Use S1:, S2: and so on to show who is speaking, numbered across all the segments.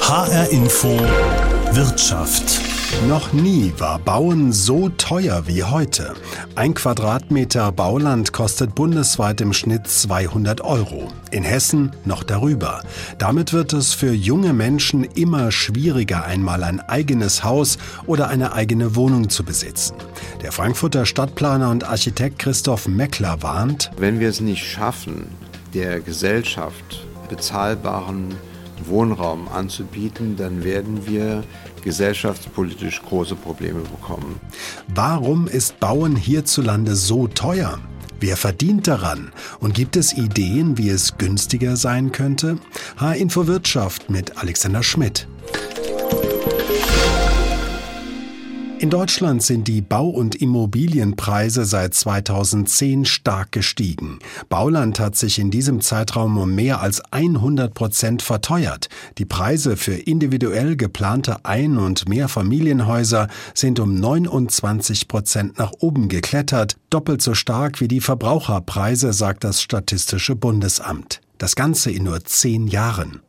S1: HR Info Wirtschaft.
S2: Noch nie war Bauen so teuer wie heute. Ein Quadratmeter Bauland kostet bundesweit im Schnitt 200 Euro. In Hessen noch darüber. Damit wird es für junge Menschen immer schwieriger, einmal ein eigenes Haus oder eine eigene Wohnung zu besitzen. Der Frankfurter Stadtplaner und Architekt Christoph Meckler warnt,
S3: wenn wir es nicht schaffen, der Gesellschaft bezahlbaren Wohnraum anzubieten, dann werden wir gesellschaftspolitisch große Probleme bekommen.
S2: Warum ist Bauen hierzulande so teuer? Wer verdient daran? Und gibt es Ideen, wie es günstiger sein könnte? H-Info Wirtschaft mit Alexander Schmidt. In Deutschland sind die Bau- und Immobilienpreise seit 2010 stark gestiegen. Bauland hat sich in diesem Zeitraum um mehr als 100 Prozent verteuert. Die Preise für individuell geplante Ein- und Mehrfamilienhäuser sind um 29 Prozent nach oben geklettert, doppelt so stark wie die Verbraucherpreise, sagt das Statistische Bundesamt. Das Ganze in nur zehn Jahren.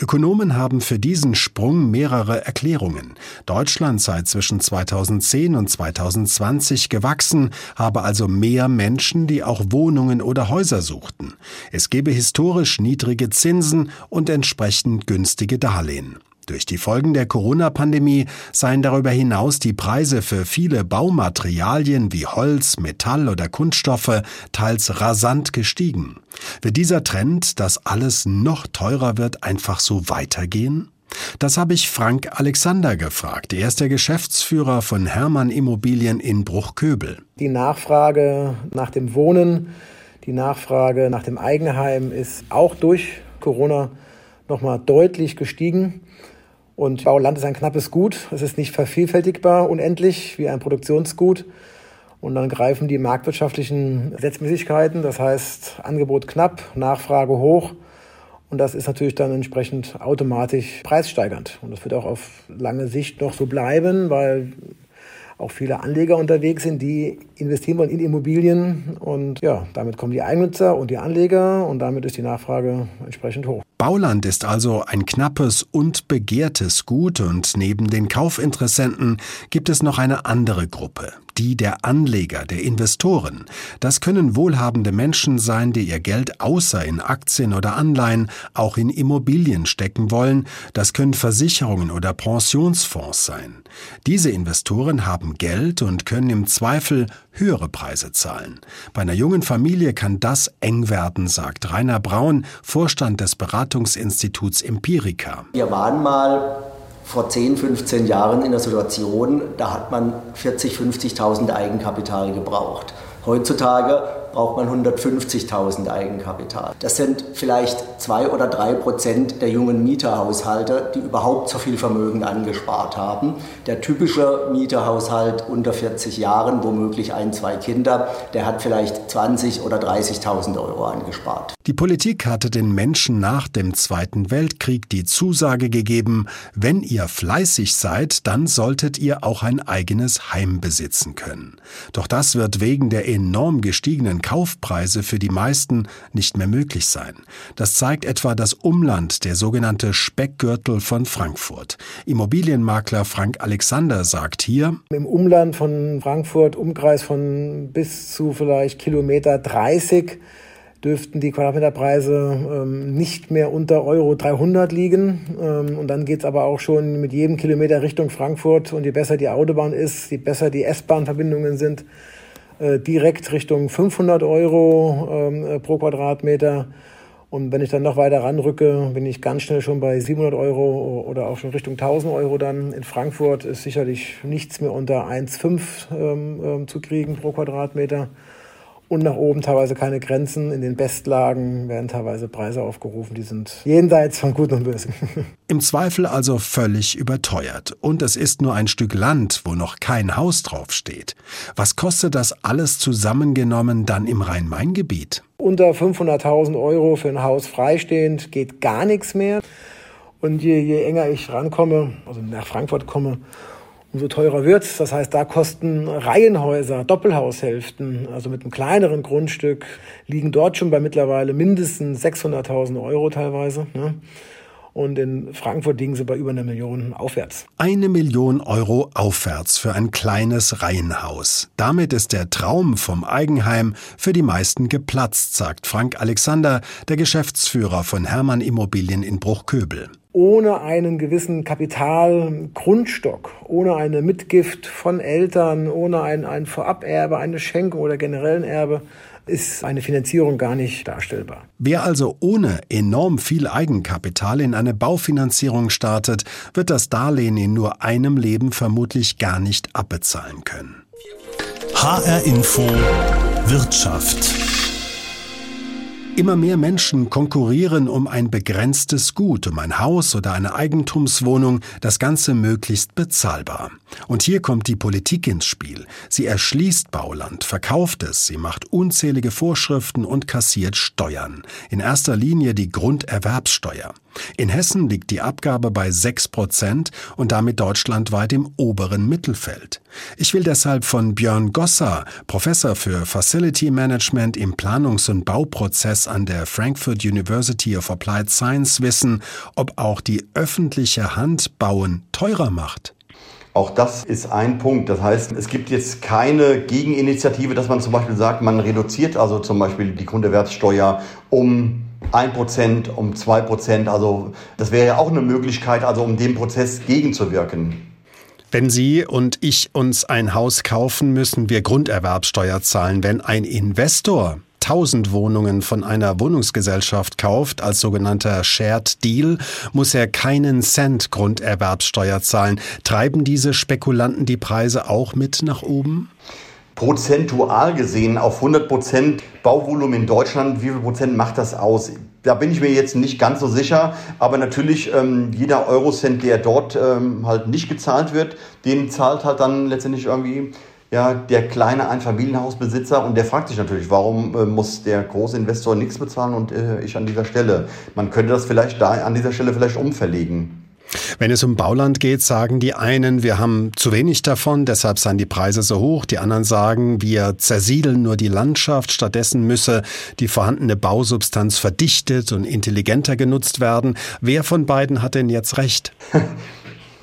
S2: Ökonomen haben für diesen Sprung mehrere Erklärungen. Deutschland sei zwischen 2010 und 2020 gewachsen, habe also mehr Menschen, die auch Wohnungen oder Häuser suchten. Es gebe historisch niedrige Zinsen und entsprechend günstige Darlehen. Durch die Folgen der Corona-Pandemie seien darüber hinaus die Preise für viele Baumaterialien wie Holz, Metall oder Kunststoffe teils rasant gestiegen. Wird dieser Trend, dass alles noch teurer wird, einfach so weitergehen? Das habe ich Frank Alexander gefragt. Er ist der Geschäftsführer von Hermann Immobilien in Bruchköbel.
S4: Die Nachfrage nach dem Wohnen, die Nachfrage nach dem Eigenheim ist auch durch Corona nochmal deutlich gestiegen. Und Bauland ist ein knappes Gut. Es ist nicht vervielfältigbar unendlich wie ein Produktionsgut. Und dann greifen die marktwirtschaftlichen Gesetzmäßigkeiten, das heißt Angebot knapp, Nachfrage hoch. Und das ist natürlich dann entsprechend automatisch preissteigernd. Und das wird auch auf lange Sicht noch so bleiben, weil auch viele Anleger unterwegs sind, die investieren wollen in Immobilien. Und ja, damit kommen die Eigennutzer und die Anleger und damit ist die Nachfrage entsprechend hoch.
S2: Bauland ist also ein knappes und begehrtes Gut und neben den Kaufinteressenten gibt es noch eine andere Gruppe, die der Anleger, der Investoren. Das können wohlhabende Menschen sein, die ihr Geld außer in Aktien oder Anleihen auch in Immobilien stecken wollen. Das können Versicherungen oder Pensionsfonds sein. Diese Investoren haben Geld und können im Zweifel höhere Preise zahlen. Bei einer jungen Familie kann das eng werden, sagt Rainer Braun, Vorstand des Beratungsinstituts Empirica.
S5: Wir waren mal vor 10, 15 Jahren in der Situation, da hat man 40, 50.000 Eigenkapital gebraucht. Heutzutage braucht man 150.000 Eigenkapital. Das sind vielleicht zwei oder drei Prozent der jungen Mieterhaushalte, die überhaupt so viel Vermögen angespart haben. Der typische Mieterhaushalt unter 40 Jahren, womöglich ein, zwei Kinder, der hat vielleicht 20 oder 30.000 Euro angespart.
S2: Die Politik hatte den Menschen nach dem Zweiten Weltkrieg die Zusage gegeben, wenn ihr fleißig seid, dann solltet ihr auch ein eigenes Heim besitzen können. Doch das wird wegen der enorm gestiegenen Kaufpreise für die meisten nicht mehr möglich sein. Das zeigt etwa das Umland, der sogenannte Speckgürtel von Frankfurt. Immobilienmakler Frank Alexander sagt hier,
S4: im Umland von Frankfurt, Umkreis von bis zu vielleicht Kilometer 30, dürften die Quadratmeterpreise ähm, nicht mehr unter Euro 300 liegen. Ähm, und dann geht's aber auch schon mit jedem Kilometer Richtung Frankfurt. Und je besser die Autobahn ist, je besser die S-Bahn-Verbindungen sind, äh, direkt Richtung 500 Euro ähm, äh, pro Quadratmeter. Und wenn ich dann noch weiter ranrücke, bin ich ganz schnell schon bei 700 Euro oder auch schon Richtung 1000 Euro dann. In Frankfurt ist sicherlich nichts mehr unter 1,5 ähm, ähm, zu kriegen pro Quadratmeter und nach oben teilweise keine Grenzen. In den Bestlagen werden teilweise Preise aufgerufen, die sind jenseits von Gut und Böse.
S2: Im Zweifel also völlig überteuert. Und es ist nur ein Stück Land, wo noch kein Haus draufsteht. Was kostet das alles zusammengenommen dann im Rhein-Main-Gebiet?
S4: Unter 500.000 Euro für ein Haus freistehend geht gar nichts mehr. Und je, je enger ich rankomme, also nach Frankfurt komme, umso teurer wird's. Das heißt, da kosten Reihenhäuser, Doppelhaushälften, also mit einem kleineren Grundstück, liegen dort schon bei mittlerweile mindestens 600.000 Euro teilweise. Ne? und in Frankfurt liegen sie bei über einer Million aufwärts.
S2: Eine Million Euro aufwärts für ein kleines Reihenhaus. Damit ist der Traum vom Eigenheim für die meisten geplatzt, sagt Frank Alexander, der Geschäftsführer von Hermann Immobilien in Bruchköbel
S4: ohne einen gewissen Kapitalgrundstock, ohne eine Mitgift von Eltern, ohne ein, ein Voraberbe, eine Schenkung oder generellen Erbe, ist eine Finanzierung gar nicht darstellbar.
S2: Wer also ohne enorm viel Eigenkapital in eine Baufinanzierung startet, wird das Darlehen in nur einem Leben vermutlich gar nicht abbezahlen können.
S1: HR Info Wirtschaft
S2: Immer mehr Menschen konkurrieren um ein begrenztes Gut, um ein Haus oder eine Eigentumswohnung, das Ganze möglichst bezahlbar. Und hier kommt die Politik ins Spiel. Sie erschließt Bauland, verkauft es, sie macht unzählige Vorschriften und kassiert Steuern. In erster Linie die Grunderwerbssteuer. In Hessen liegt die Abgabe bei 6 Prozent und damit deutschlandweit im oberen Mittelfeld. Ich will deshalb von Björn Gosser, Professor für Facility Management im Planungs- und Bauprozess an der Frankfurt University of Applied Science wissen, ob auch die öffentliche Hand Bauen teurer macht.
S6: Auch das ist ein Punkt. Das heißt, es gibt jetzt keine Gegeninitiative, dass man zum Beispiel sagt, man reduziert also zum Beispiel die Grunderwerbssteuer um 1%, um 2%. Also das wäre ja auch eine Möglichkeit, also um dem Prozess gegenzuwirken.
S2: Wenn Sie und ich uns ein Haus kaufen, müssen wir Grunderwerbsteuer zahlen. Wenn ein Investor 1000 Wohnungen von einer Wohnungsgesellschaft kauft, als sogenannter Shared Deal, muss er keinen Cent Grunderwerbsteuer zahlen. Treiben diese Spekulanten die Preise auch mit nach oben?
S6: Prozentual gesehen auf 100 Prozent Bauvolumen in Deutschland, wie viel Prozent macht das aus? Da bin ich mir jetzt nicht ganz so sicher, aber natürlich ähm, jeder Eurocent, der dort ähm, halt nicht gezahlt wird, den zahlt halt dann letztendlich irgendwie ja, der kleine Einfamilienhausbesitzer und der fragt sich natürlich, warum äh, muss der große Investor nichts bezahlen und äh, ich an dieser Stelle. Man könnte das vielleicht da an dieser Stelle vielleicht umverlegen.
S2: Wenn es um Bauland geht, sagen die einen, wir haben zu wenig davon, deshalb seien die Preise so hoch. Die anderen sagen, wir zersiedeln nur die Landschaft. Stattdessen müsse die vorhandene Bausubstanz verdichtet und intelligenter genutzt werden. Wer von beiden hat denn jetzt recht?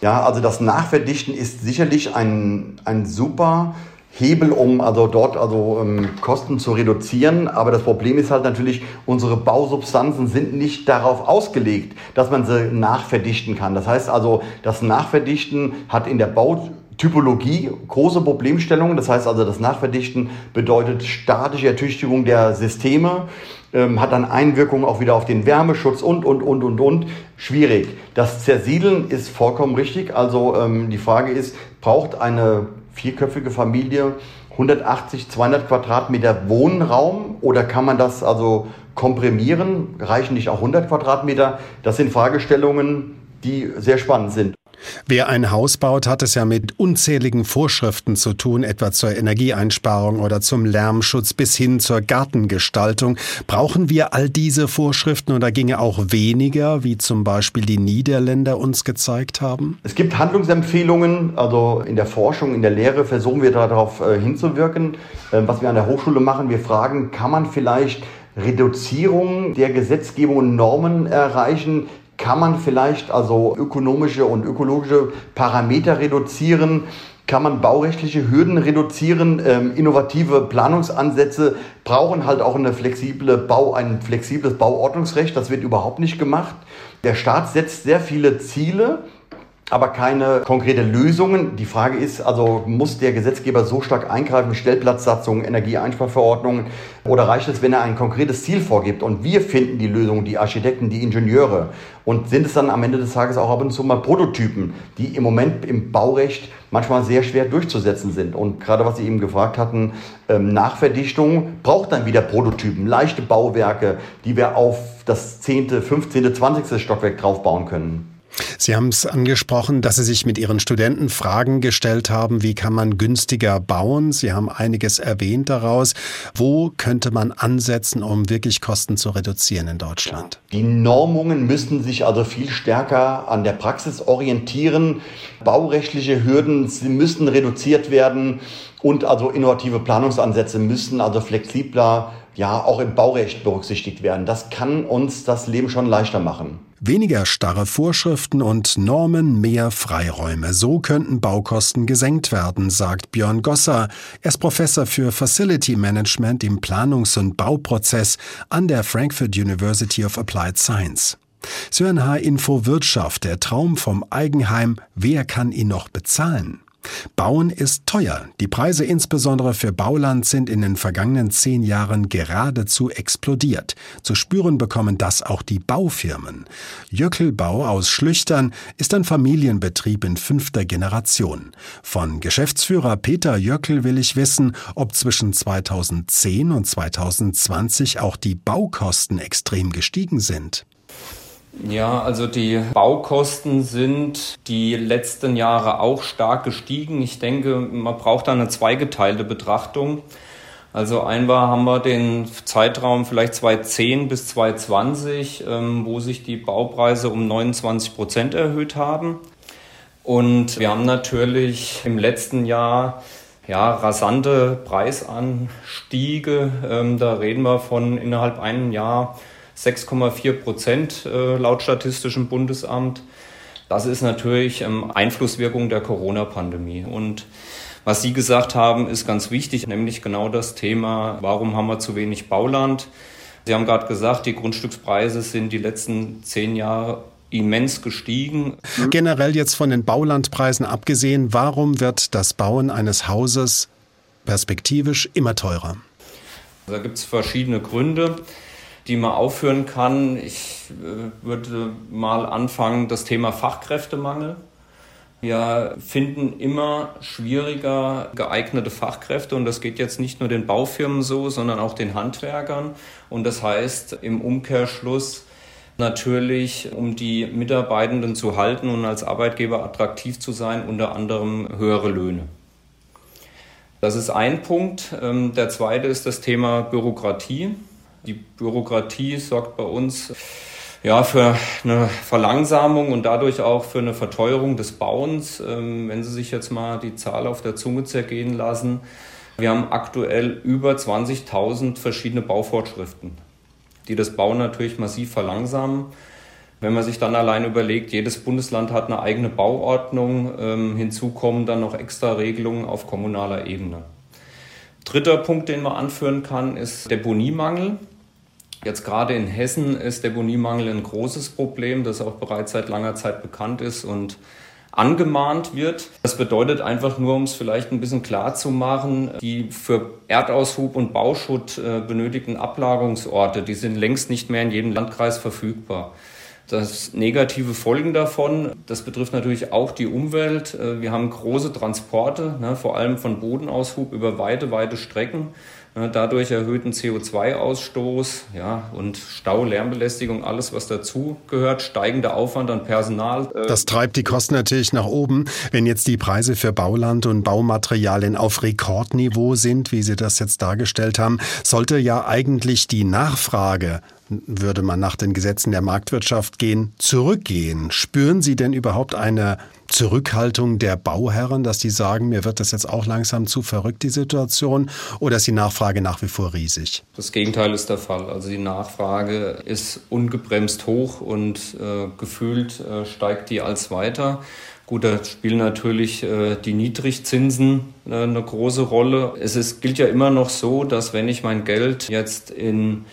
S6: Ja, also das Nachverdichten ist sicherlich ein, ein super Hebel, um also dort also ähm, Kosten zu reduzieren. Aber das Problem ist halt natürlich, unsere Bausubstanzen sind nicht darauf ausgelegt, dass man sie nachverdichten kann. Das heißt also, das Nachverdichten hat in der Bautypologie große Problemstellungen. Das heißt also, das Nachverdichten bedeutet statische Ertüchtigung der Systeme, ähm, hat dann Einwirkungen auch wieder auf den Wärmeschutz und, und, und, und, und. Schwierig. Das Zersiedeln ist vollkommen richtig. Also ähm, die Frage ist, braucht eine vierköpfige Familie 180, 200 Quadratmeter Wohnraum oder kann man das also komprimieren? Reichen nicht auch 100 Quadratmeter? Das sind Fragestellungen, die sehr spannend sind.
S2: Wer ein Haus baut, hat es ja mit unzähligen Vorschriften zu tun, etwa zur Energieeinsparung oder zum Lärmschutz bis hin zur Gartengestaltung. Brauchen wir all diese Vorschriften oder ginge auch weniger, wie zum Beispiel die Niederländer uns gezeigt haben?
S6: Es gibt Handlungsempfehlungen, also in der Forschung, in der Lehre versuchen wir darauf äh, hinzuwirken. Äh, was wir an der Hochschule machen, wir fragen, kann man vielleicht Reduzierung der Gesetzgebung und Normen erreichen, kann man vielleicht also ökonomische und ökologische Parameter reduzieren? Kann man baurechtliche Hürden reduzieren? Ähm, innovative Planungsansätze brauchen halt auch eine flexible Bau, ein flexibles Bauordnungsrecht. Das wird überhaupt nicht gemacht. Der Staat setzt sehr viele Ziele, aber keine konkrete Lösungen. Die Frage ist also, muss der Gesetzgeber so stark eingreifen, Stellplatzsatzungen, Energieeinsparverordnungen, oder reicht es, wenn er ein konkretes Ziel vorgibt und wir finden die Lösung, die Architekten, die Ingenieure und sind es dann am Ende des Tages auch ab und zu mal Prototypen, die im Moment im Baurecht manchmal sehr schwer durchzusetzen sind. Und gerade was Sie eben gefragt hatten, ähm, Nachverdichtung braucht dann wieder Prototypen, leichte Bauwerke, die wir auf das 10., 15., 20. Stockwerk draufbauen können.
S2: Sie haben es angesprochen, dass Sie sich mit Ihren Studenten Fragen gestellt haben, wie kann man günstiger bauen? Sie haben einiges erwähnt daraus. Wo könnte man ansetzen, um wirklich Kosten zu reduzieren in Deutschland?
S6: Die Normungen müssen sich also viel stärker an der Praxis orientieren. Baurechtliche Hürden müssen reduziert werden und also innovative Planungsansätze müssen also flexibler ja auch im Baurecht berücksichtigt werden. Das kann uns das Leben schon leichter machen.
S2: Weniger starre Vorschriften und Normen, mehr Freiräume. So könnten Baukosten gesenkt werden, sagt Björn Gosser. Er ist Professor für Facility Management im Planungs- und Bauprozess an der Frankfurt University of Applied Science. Sören H. Info Wirtschaft, der Traum vom Eigenheim. Wer kann ihn noch bezahlen? Bauen ist teuer. Die Preise insbesondere für Bauland sind in den vergangenen zehn Jahren geradezu explodiert. Zu spüren bekommen das auch die Baufirmen. Jöckelbau aus Schlüchtern ist ein Familienbetrieb in fünfter Generation. Von Geschäftsführer Peter Jöckel will ich wissen, ob zwischen 2010 und 2020 auch die Baukosten extrem gestiegen sind.
S7: Ja, also die Baukosten sind die letzten Jahre auch stark gestiegen. Ich denke, man braucht da eine zweigeteilte Betrachtung. Also einmal haben wir den Zeitraum vielleicht 2010 bis 2020, ähm, wo sich die Baupreise um 29 Prozent erhöht haben. Und wir haben natürlich im letzten Jahr ja, rasante Preisanstiege. Ähm, da reden wir von innerhalb einem Jahr 6,4 Prozent äh, laut Statistischem Bundesamt. Das ist natürlich ähm, Einflusswirkung der Corona-Pandemie. Und was Sie gesagt haben, ist ganz wichtig, nämlich genau das Thema, warum haben wir zu wenig Bauland? Sie haben gerade gesagt, die Grundstückspreise sind die letzten zehn Jahre immens gestiegen.
S2: Generell jetzt von den Baulandpreisen abgesehen, warum wird das Bauen eines Hauses perspektivisch immer teurer?
S7: Da gibt es verschiedene Gründe die man aufführen kann. Ich äh, würde mal anfangen, das Thema Fachkräftemangel. Wir finden immer schwieriger geeignete Fachkräfte und das geht jetzt nicht nur den Baufirmen so, sondern auch den Handwerkern. Und das heißt im Umkehrschluss natürlich, um die Mitarbeitenden zu halten und als Arbeitgeber attraktiv zu sein, unter anderem höhere Löhne. Das ist ein Punkt. Ähm, der zweite ist das Thema Bürokratie. Die Bürokratie sorgt bei uns ja, für eine Verlangsamung und dadurch auch für eine Verteuerung des Bauens. Ähm, wenn Sie sich jetzt mal die Zahl auf der Zunge zergehen lassen, wir haben aktuell über 20.000 verschiedene Bauvorschriften, die das Bauen natürlich massiv verlangsamen. Wenn man sich dann allein überlegt, jedes Bundesland hat eine eigene Bauordnung, ähm, hinzu kommen dann noch extra Regelungen auf kommunaler Ebene. Dritter Punkt, den man anführen kann, ist Deponiemangel. Jetzt gerade in Hessen ist Deponiemangel ein großes Problem, das auch bereits seit langer Zeit bekannt ist und angemahnt wird. Das bedeutet einfach nur, um es vielleicht ein bisschen klar zu machen, die für Erdaushub und Bauschutt äh, benötigten Ablagerungsorte, die sind längst nicht mehr in jedem Landkreis verfügbar. Das negative Folgen davon, das betrifft natürlich auch die Umwelt. Äh, wir haben große Transporte, ne, vor allem von Bodenaushub über weite, weite Strecken. Dadurch erhöhten CO2-Ausstoß ja, und Stau, Lärmbelästigung, alles, was dazu gehört, steigender Aufwand an Personal.
S2: Äh, das treibt die Kosten natürlich nach oben. Wenn jetzt die Preise für Bauland und Baumaterialien auf Rekordniveau sind, wie Sie das jetzt dargestellt haben, sollte ja eigentlich die Nachfrage würde man nach den Gesetzen der Marktwirtschaft gehen, zurückgehen. Spüren Sie denn überhaupt eine Zurückhaltung der Bauherren, dass die sagen, mir wird das jetzt auch langsam zu verrückt, die Situation, oder ist die Nachfrage nach wie vor riesig?
S7: Das Gegenteil ist der Fall. Also die Nachfrage ist ungebremst hoch und äh, gefühlt äh, steigt die als weiter. Gut, da spielen natürlich äh, die Niedrigzinsen äh, eine große Rolle. Es ist, gilt ja immer noch so, dass wenn ich mein Geld jetzt in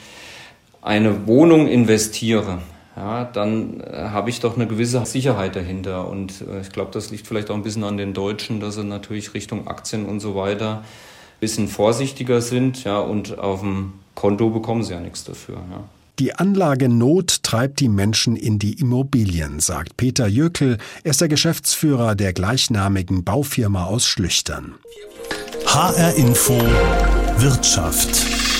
S7: eine Wohnung investiere, ja, dann äh, habe ich doch eine gewisse Sicherheit dahinter. Und äh, ich glaube, das liegt vielleicht auch ein bisschen an den Deutschen, dass sie natürlich Richtung Aktien und so weiter ein bisschen vorsichtiger sind. Ja, und auf dem Konto bekommen sie ja nichts dafür. Ja.
S2: Die Anlagenot treibt die Menschen in die Immobilien, sagt Peter Jöckel. Er ist der Geschäftsführer der gleichnamigen Baufirma aus Schlüchtern.
S1: HR Info Wirtschaft.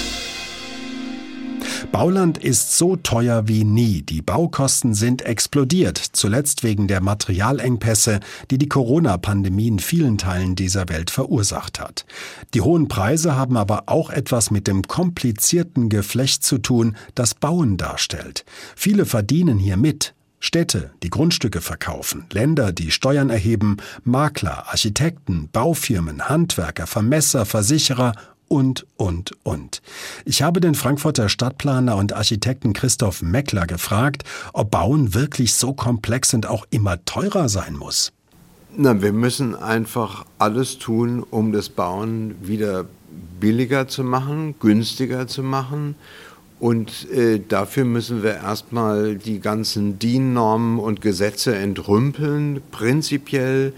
S2: Bauland ist so teuer wie nie. Die Baukosten sind explodiert, zuletzt wegen der Materialengpässe, die die Corona-Pandemie in vielen Teilen dieser Welt verursacht hat. Die hohen Preise haben aber auch etwas mit dem komplizierten Geflecht zu tun, das Bauen darstellt. Viele verdienen hier mit. Städte, die Grundstücke verkaufen, Länder, die Steuern erheben, Makler, Architekten, Baufirmen, Handwerker, Vermesser, Versicherer und, und, und. Ich habe den Frankfurter Stadtplaner und Architekten Christoph Meckler gefragt, ob Bauen wirklich so komplex und auch immer teurer sein muss.
S3: Na, wir müssen einfach alles tun, um das Bauen wieder billiger zu machen, günstiger zu machen und äh, dafür müssen wir erstmal die ganzen DIN-Normen und Gesetze entrümpeln, prinzipiell,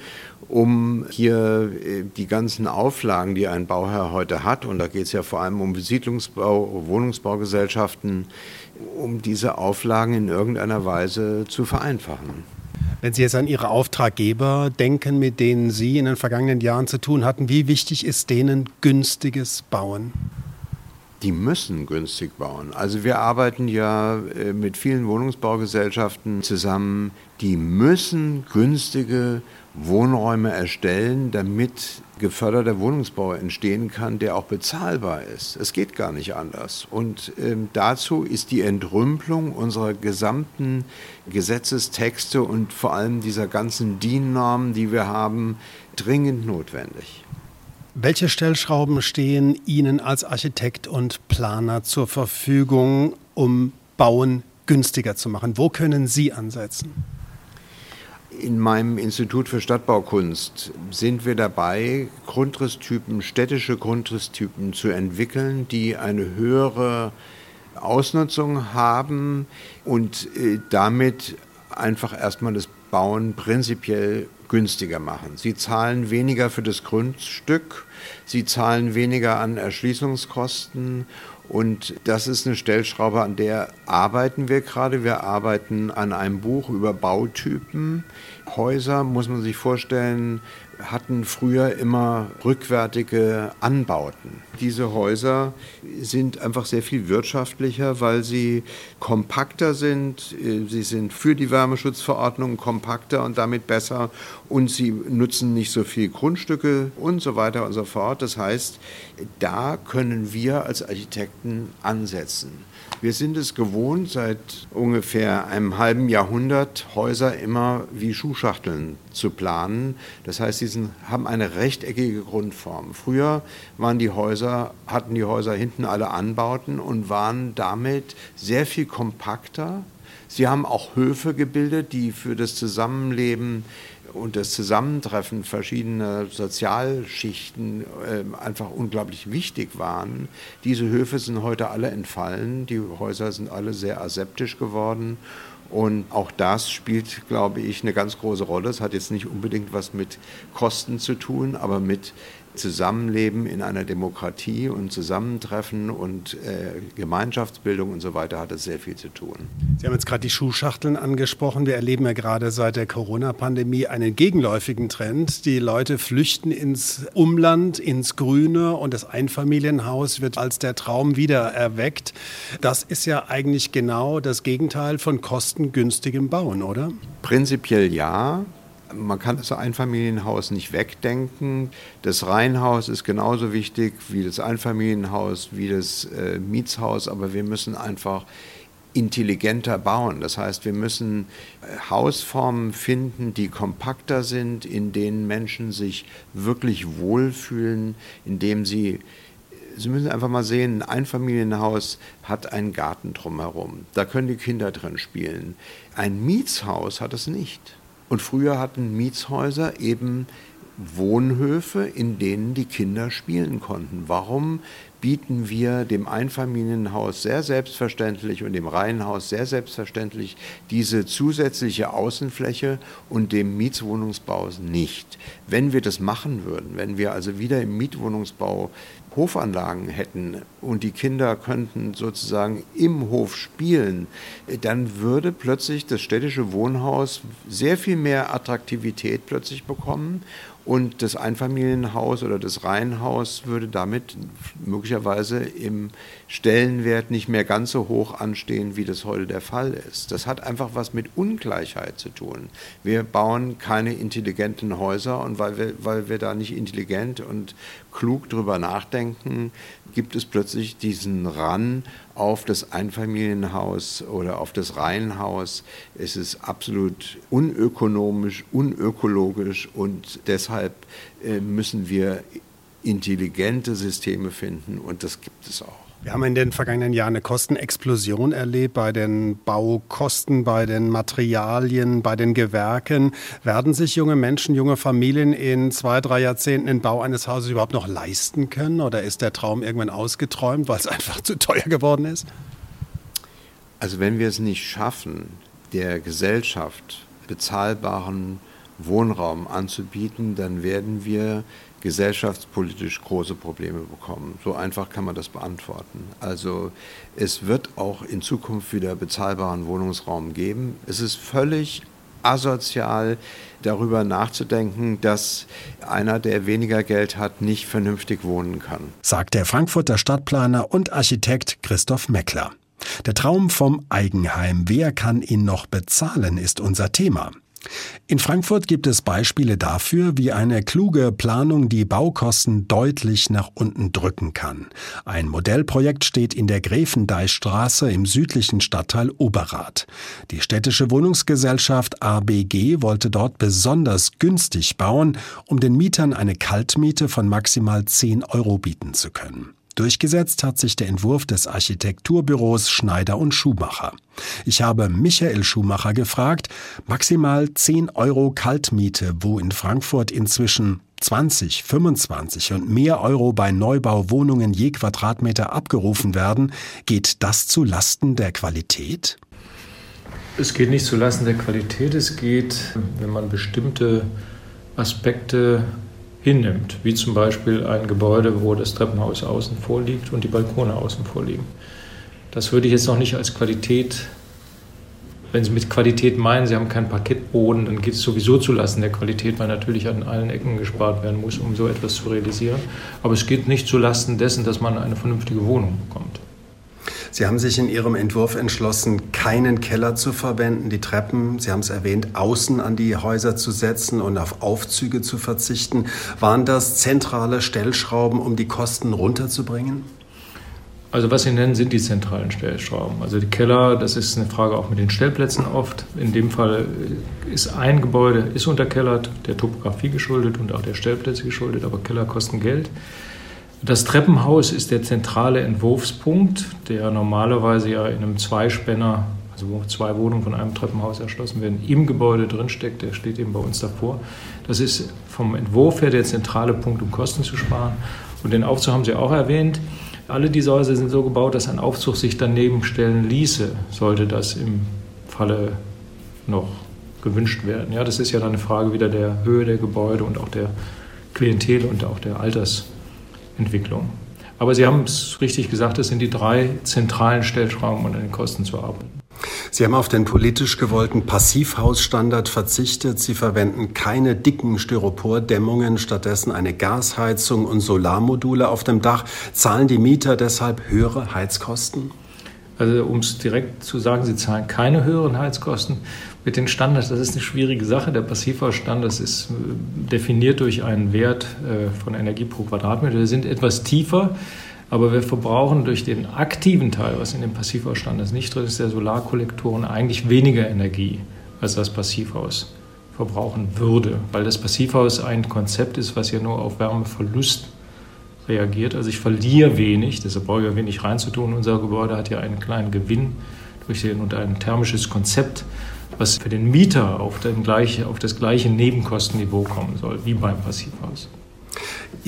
S3: um hier äh, die ganzen Auflagen, die ein Bauherr heute hat, und da geht es ja vor allem um Besiedlungsbau, Wohnungsbaugesellschaften, um diese Auflagen in irgendeiner Weise zu vereinfachen.
S2: Wenn Sie jetzt an Ihre Auftraggeber denken, mit denen Sie in den vergangenen Jahren zu tun hatten, wie wichtig ist denen günstiges Bauen?
S3: Die müssen günstig bauen. Also wir arbeiten ja äh, mit vielen Wohnungsbaugesellschaften zusammen, die müssen günstige Wohnräume erstellen, damit geförderter Wohnungsbau entstehen kann, der auch bezahlbar ist. Es geht gar nicht anders. Und ähm, dazu ist die Entrümpelung unserer gesamten Gesetzestexte und vor allem dieser ganzen DIN-Normen, die wir haben, dringend notwendig.
S2: Welche Stellschrauben stehen Ihnen als Architekt und Planer zur Verfügung, um Bauen günstiger zu machen? Wo können Sie ansetzen?
S3: In meinem Institut für Stadtbaukunst sind wir dabei, Grundrisstypen, städtische Grundrisstypen zu entwickeln, die eine höhere Ausnutzung haben und äh, damit einfach erstmal das Bauen prinzipiell günstiger machen. Sie zahlen weniger für das Grundstück, sie zahlen weniger an Erschließungskosten und das ist eine Stellschraube, an der arbeiten wir gerade. Wir arbeiten an einem Buch über Bautypen. Häuser, muss man sich vorstellen, hatten früher immer rückwärtige Anbauten. Diese Häuser sind einfach sehr viel wirtschaftlicher, weil sie kompakter sind. Sie sind für die Wärmeschutzverordnung kompakter und damit besser und sie nutzen nicht so viel Grundstücke und so weiter und so fort. Das heißt, da können wir als Architekten ansetzen. Wir sind es gewohnt, seit ungefähr einem halben Jahrhundert Häuser immer wie Schuhschachteln zu planen. Das heißt, sie haben eine rechteckige Grundform. Früher waren die Häuser, hatten die Häuser hinten alle Anbauten und waren damit sehr viel kompakter. Sie haben auch Höfe gebildet, die für das Zusammenleben und das Zusammentreffen verschiedener Sozialschichten äh, einfach unglaublich wichtig waren. Diese Höfe sind heute alle entfallen, die Häuser sind alle sehr aseptisch geworden und auch das spielt, glaube ich, eine ganz große Rolle. Es hat jetzt nicht unbedingt was mit Kosten zu tun, aber mit Zusammenleben in einer Demokratie und Zusammentreffen und äh, Gemeinschaftsbildung und so weiter hat es sehr viel zu tun.
S2: Sie haben jetzt gerade die Schuhschachteln angesprochen. Wir erleben ja gerade seit der Corona-Pandemie einen gegenläufigen Trend. Die Leute flüchten ins Umland, ins Grüne und das Einfamilienhaus wird als der Traum wieder erweckt. Das ist ja eigentlich genau das Gegenteil von kostengünstigem Bauen, oder?
S3: Prinzipiell ja. Man kann das Einfamilienhaus nicht wegdenken. Das Reihenhaus ist genauso wichtig wie das Einfamilienhaus, wie das äh, Mietshaus, aber wir müssen einfach intelligenter bauen. Das heißt, wir müssen äh, Hausformen finden, die kompakter sind, in denen Menschen sich wirklich wohlfühlen, indem sie Sie müssen einfach mal sehen, ein Einfamilienhaus hat einen Garten drumherum. Da können die Kinder drin spielen. Ein Mietshaus hat es nicht. Und früher hatten Mietshäuser eben Wohnhöfe, in denen die Kinder spielen konnten. Warum bieten wir dem Einfamilienhaus sehr selbstverständlich und dem Reihenhaus sehr selbstverständlich diese zusätzliche Außenfläche und dem Mietswohnungsbau nicht? Wenn wir das machen würden, wenn wir also wieder im Mietwohnungsbau Hofanlagen hätten und die Kinder könnten sozusagen im Hof spielen, dann würde plötzlich das städtische Wohnhaus sehr viel mehr Attraktivität plötzlich bekommen und das Einfamilienhaus oder das Reihenhaus würde damit möglicherweise im Stellenwert nicht mehr ganz so hoch anstehen, wie das heute der Fall ist. Das hat einfach was mit Ungleichheit zu tun. Wir bauen keine intelligenten Häuser und weil wir, weil wir da nicht intelligent und klug drüber nachdenken, gibt es plötzlich diesen Ran auf das Einfamilienhaus oder auf das Reihenhaus. Es ist absolut unökonomisch, unökologisch und deshalb äh, müssen wir intelligente Systeme finden und das gibt es auch.
S2: Wir haben in den vergangenen Jahren eine Kostenexplosion erlebt bei den Baukosten, bei den Materialien, bei den Gewerken. Werden sich junge Menschen, junge Familien in zwei, drei Jahrzehnten den Bau eines Hauses überhaupt noch leisten können? Oder ist der Traum irgendwann ausgeträumt, weil es einfach zu teuer geworden ist?
S3: Also wenn wir es nicht schaffen, der Gesellschaft bezahlbaren Wohnraum anzubieten, dann werden wir gesellschaftspolitisch große Probleme bekommen. So einfach kann man das beantworten. Also es wird auch in Zukunft wieder bezahlbaren Wohnungsraum geben. Es ist völlig asozial, darüber nachzudenken, dass einer, der weniger Geld hat, nicht vernünftig wohnen kann.
S2: Sagt der Frankfurter Stadtplaner und Architekt Christoph Meckler. Der Traum vom Eigenheim, wer kann ihn noch bezahlen, ist unser Thema. In Frankfurt gibt es Beispiele dafür, wie eine kluge Planung die Baukosten deutlich nach unten drücken kann. Ein Modellprojekt steht in der Gräfendeichstraße im südlichen Stadtteil Oberrath. Die städtische Wohnungsgesellschaft ABG wollte dort besonders günstig bauen, um den Mietern eine Kaltmiete von maximal 10 Euro bieten zu können. Durchgesetzt hat sich der Entwurf des Architekturbüros Schneider und Schumacher. Ich habe Michael Schumacher gefragt, maximal 10 Euro Kaltmiete, wo in Frankfurt inzwischen 20, 25 und mehr Euro bei Neubauwohnungen je Quadratmeter abgerufen werden, geht das zu Lasten der Qualität?
S8: Es geht nicht zu Lasten der Qualität, es geht, wenn man bestimmte Aspekte hinnimmt, wie zum Beispiel ein Gebäude, wo das Treppenhaus außen vor liegt und die Balkone außen vor liegen. Das würde ich jetzt noch nicht als Qualität, wenn Sie mit Qualität meinen, Sie haben keinen Parkettboden, dann geht es sowieso zulassen der Qualität, weil natürlich an allen Ecken gespart werden muss, um so etwas zu realisieren. Aber es geht nicht zulasten dessen, dass man eine vernünftige Wohnung bekommt.
S2: Sie haben sich in Ihrem Entwurf entschlossen, keinen Keller zu verwenden, die Treppen, Sie haben es erwähnt, außen an die Häuser zu setzen und auf Aufzüge zu verzichten. Waren das zentrale Stellschrauben, um die Kosten runterzubringen?
S8: Also was Sie nennen, sind die zentralen Stellschrauben. Also die Keller, das ist eine Frage auch mit den Stellplätzen oft. In dem Fall ist ein Gebäude ist unterkellert, der Topografie geschuldet und auch der Stellplätze geschuldet, aber Keller kosten Geld. Das Treppenhaus ist der zentrale Entwurfspunkt, der normalerweise ja in einem Zweispänner, also wo zwei Wohnungen von einem Treppenhaus erschlossen werden, im Gebäude drinsteckt. Der steht eben bei uns davor. Das ist vom Entwurf her der zentrale Punkt, um Kosten zu sparen. Und den Aufzug haben Sie auch erwähnt. Alle diese Häuser sind so gebaut, dass ein Aufzug sich daneben stellen ließe, sollte das im Falle noch gewünscht werden. Ja, das ist ja dann eine Frage wieder der Höhe der Gebäude und auch der Klientel und auch der Alters. Entwicklung. Aber Sie haben es richtig gesagt, es sind die drei zentralen Stellschrauben, um an den Kosten zu arbeiten.
S2: Sie haben auf den politisch gewollten Passivhausstandard verzichtet. Sie verwenden keine dicken Styropordämmungen, stattdessen eine Gasheizung und Solarmodule auf dem Dach. Zahlen die Mieter deshalb höhere Heizkosten?
S8: Also um es direkt zu sagen, sie zahlen keine höheren Heizkosten. Mit den Standards, das ist eine schwierige Sache. Der Passivhausstandard ist äh, definiert durch einen Wert äh, von Energie pro Quadratmeter. Wir sind etwas tiefer, aber wir verbrauchen durch den aktiven Teil, was in dem Passivhausstandard nicht drin ist, der Solarkollektoren eigentlich weniger Energie, als das Passivhaus verbrauchen würde, weil das Passivhaus ein Konzept ist, was ja nur auf Wärmeverlust reagiert. Also ich verliere wenig, deshalb brauche ich ja wenig reinzutun. Unser Gebäude hat ja einen kleinen Gewinn durch den und ein thermisches Konzept, was für den Mieter auf, den gleiche, auf das gleiche Nebenkostenniveau kommen soll, wie beim Passivhaus.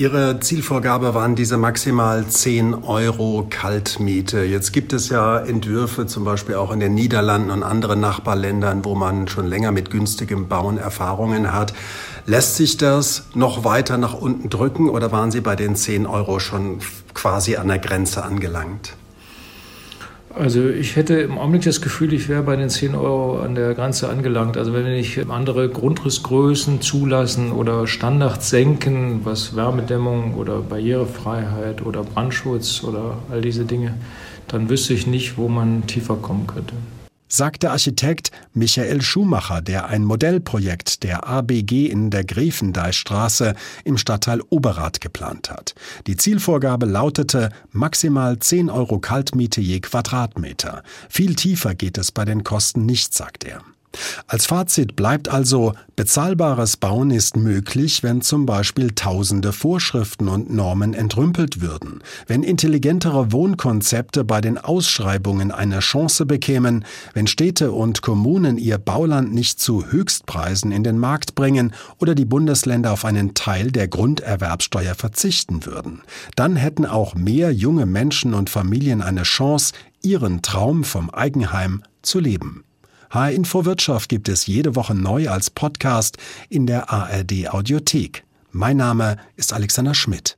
S2: Ihre Zielvorgabe waren diese maximal 10 Euro Kaltmiete. Jetzt gibt es ja Entwürfe, zum Beispiel auch in den Niederlanden und anderen Nachbarländern, wo man schon länger mit günstigem Bauen Erfahrungen hat. Lässt sich das noch weiter nach unten drücken oder waren Sie bei den 10 Euro schon quasi an der Grenze angelangt?
S8: Also ich hätte im Augenblick das Gefühl, ich wäre bei den 10 Euro an der Grenze angelangt. Also wenn wir nicht andere Grundrissgrößen zulassen oder Standards senken, was Wärmedämmung oder Barrierefreiheit oder Brandschutz oder all diese Dinge, dann wüsste ich nicht, wo man tiefer kommen könnte
S2: sagt der Architekt Michael Schumacher, der ein Modellprojekt der ABG in der Gräfendeichstraße im Stadtteil Oberrath geplant hat. Die Zielvorgabe lautete maximal 10 Euro Kaltmiete je Quadratmeter. Viel tiefer geht es bei den Kosten nicht, sagt er. Als Fazit bleibt also, bezahlbares Bauen ist möglich, wenn zum Beispiel tausende Vorschriften und Normen entrümpelt würden, wenn intelligentere Wohnkonzepte bei den Ausschreibungen eine Chance bekämen, wenn Städte und Kommunen ihr Bauland nicht zu Höchstpreisen in den Markt bringen oder die Bundesländer auf einen Teil der Grunderwerbsteuer verzichten würden. Dann hätten auch mehr junge Menschen und Familien eine Chance, ihren Traum vom Eigenheim zu leben. HR Info Wirtschaft gibt es jede Woche neu als Podcast in der ARD Audiothek. Mein Name ist Alexander Schmidt.